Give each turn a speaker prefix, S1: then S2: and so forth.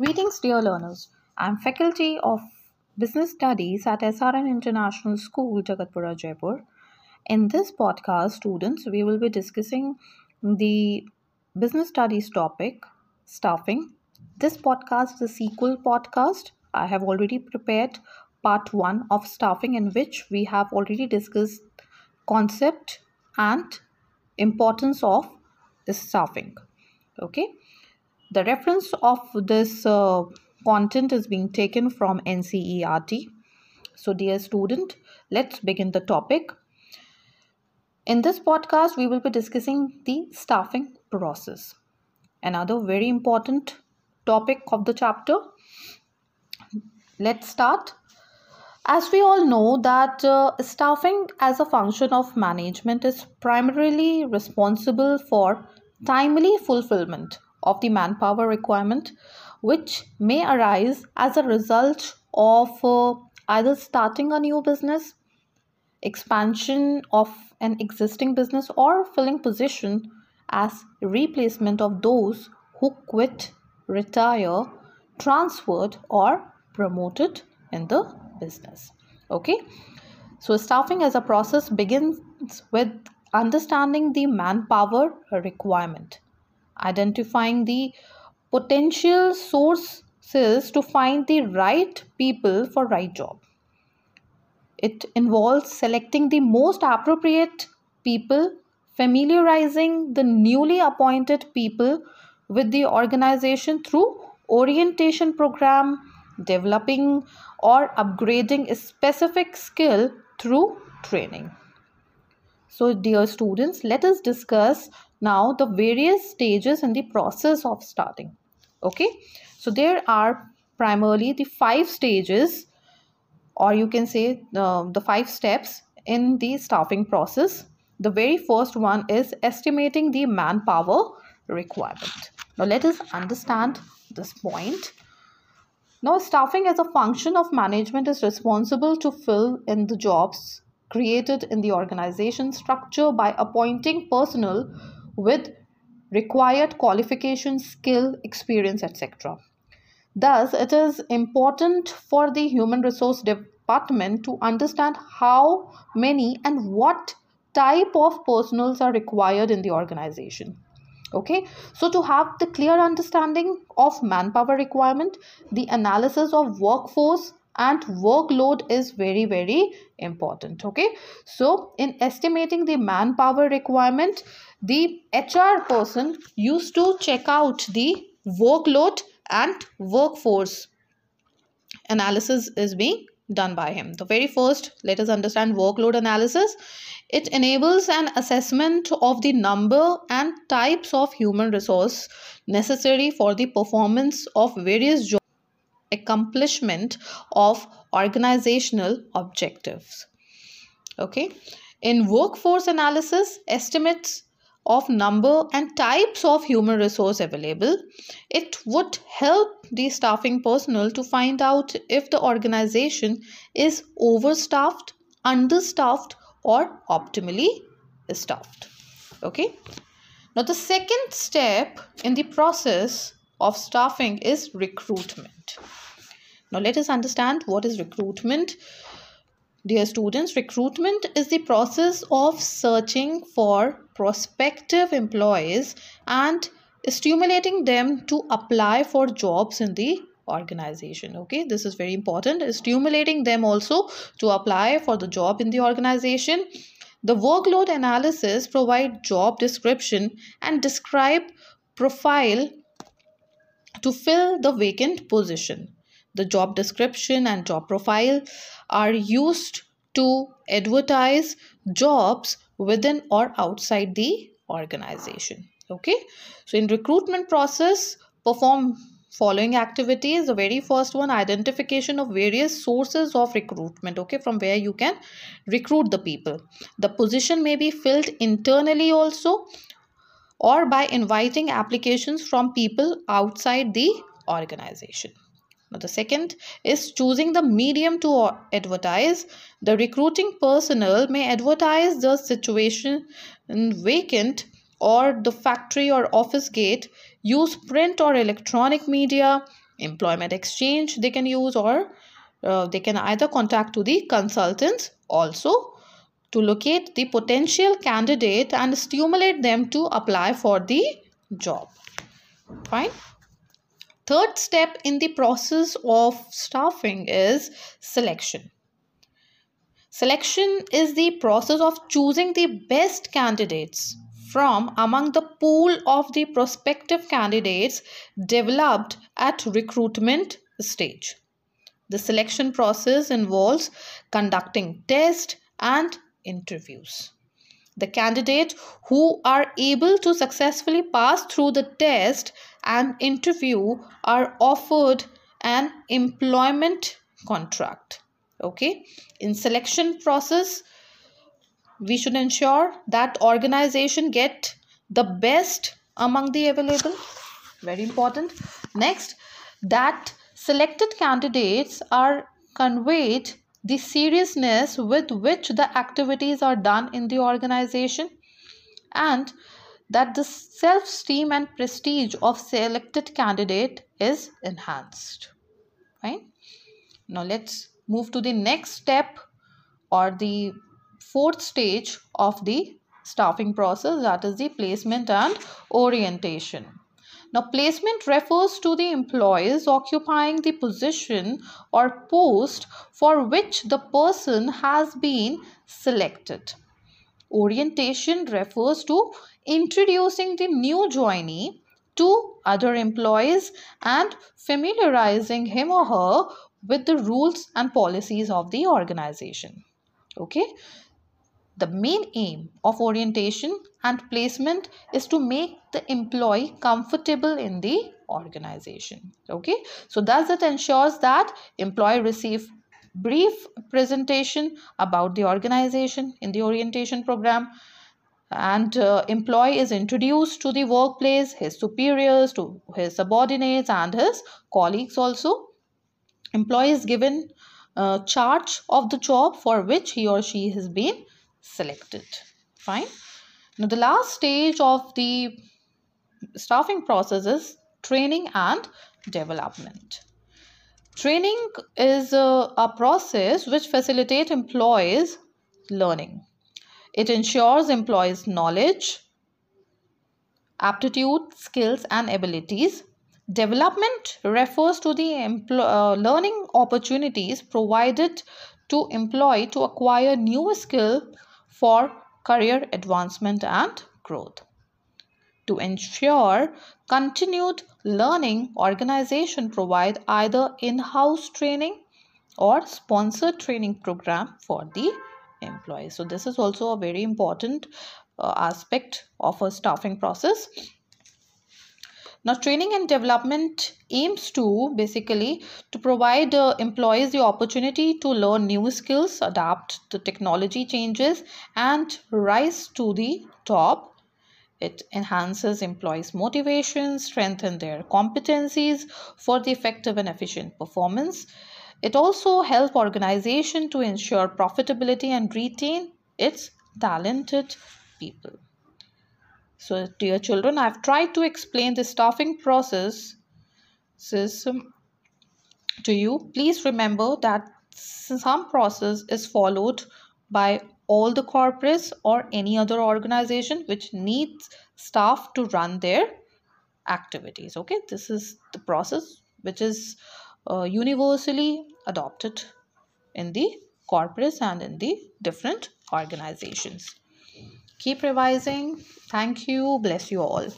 S1: Greetings, dear learners. I'm faculty of Business Studies at SRN International School, Jagatpura, Jaipur. In this podcast, students, we will be discussing the business studies topic, staffing. This podcast is a sequel podcast. I have already prepared part one of staffing, in which we have already discussed concept and importance of staffing. Okay the reference of this uh, content is being taken from NCERT. So, dear student, let's begin the topic. In this podcast, we will be discussing the staffing process. Another very important topic of the chapter. Let's start. As we all know that uh, staffing as a function of management is primarily responsible for timely fulfillment of the manpower requirement which may arise as a result of uh, either starting a new business expansion of an existing business or filling position as replacement of those who quit retire transferred or promoted in the business. Okay? So staffing as a process begins with understanding the manpower requirement identifying the potential sources to find the right people for right job. It involves selecting the most appropriate people familiarizing the newly appointed people with the organization through orientation program developing or upgrading a specific skill through training so dear students let us discuss now the various stages in the process of starting. Okay? So there are primarily the five stages or you can say uh, the five steps in the staffing process. The very first one is estimating the manpower requirement. Now let us understand this point. Now staffing as a function of management is responsible to fill in the jobs created in the organization structure by appointing personnel with required qualification, skill, experience, etc. Thus, it is important for the human resource department to understand how many and what type of personals are required in the organization okay so to have the clear understanding of manpower requirement the analysis of workforce and workload is very very important okay? So in estimating the manpower requirement the hr person used to check out the workload and workforce analysis is being done by him. The very first let us understand workload analysis. It enables an assessment of the number and types of human resource necessary for the performance of various jobs accomplishment of organizational objectives. Okay. In workforce analysis, estimates of number and types of human resource available, it would help the staffing personnel to find out if the organization is overstaffed, understaffed, or optimally staffed. Okay. Now, the second step in the process of staffing is recruitment. Now let us understand what is recruitment. Dear students, recruitment is the process of searching for prospective employees and stimulating them to apply for jobs in the organization okay this is very important stimulating them also to apply for the job in the organization the workload analysis provide job description and describe profile to fill the vacant position the job description and job profile are used to advertise jobs within or outside the organization. Okay? So in recruitment process perform following activities. The very first one identification of various sources of recruitment. Okay? From where you can recruit the people. The position may be filled internally also or by inviting applications from people outside the organization now, the second is choosing the medium to advertise. The recruiting personnel may advertise the situation vacant or the factory or office gate, use print or electronic media, employment exchange they can use or uh, they can either contact to the consultants also to locate the potential candidate and stimulate them to apply for the job. Fine. Third step in the process of staffing is selection. Selection is the process of choosing the best candidates from among the pool of the prospective candidates developed at recruitment stage. The selection process involves conducting tests and interviews. The candidate who are able to successfully pass through the test and interview are offered an employment contract. Okay, in selection process, we should ensure that organization get the best among the available very important next that selected candidates are conveyed the seriousness with which the activities are done in the organization and that the self-esteem and prestige of selected candidate is enhanced right now let's move to the next step or the fourth stage of the staffing process that is the placement and orientation. Now, placement refers to the employees occupying the position or post for which the person has been selected. Orientation refers to introducing the new joinee to other employees and familiarizing him or her with the rules and policies of the organization. Okay, the main aim of orientation and placement is to make the employee comfortable in the organization. Okay, so thus it ensures that employee receive brief presentation about the organization in the orientation program and uh, employee is introduced to the workplace his superiors to his subordinates and his colleagues also employee is given uh, charge of the job for which he or she has been selected. Fine. Now the last stage of the staffing process is training and development. Training is a, a process which facilitates employees learning. It ensures employees knowledge aptitude skills and abilities. Development refers to the uh, learning opportunities provided to employee to acquire new skill for career advancement and growth. To ensure continued learning, organization provide either in-house training or sponsored training program for the employees. So this is also a very important uh, aspect of a staffing process now, training and development aims to basically to provide uh, employees the opportunity to learn new skills, adapt to technology changes, and rise to the top. It enhances employees' motivation, strengthen their competencies for the effective and efficient performance. It also help organization to ensure profitability and retain its talented people. So, dear children, I've tried to explain the staffing process to you. Please remember that some process is followed by all the corporates or any other organization which needs staff to run their activities. Okay, this is the process which is uh, universally adopted in the corporates and in the different organizations. Keep revising. Thank you. Bless you all.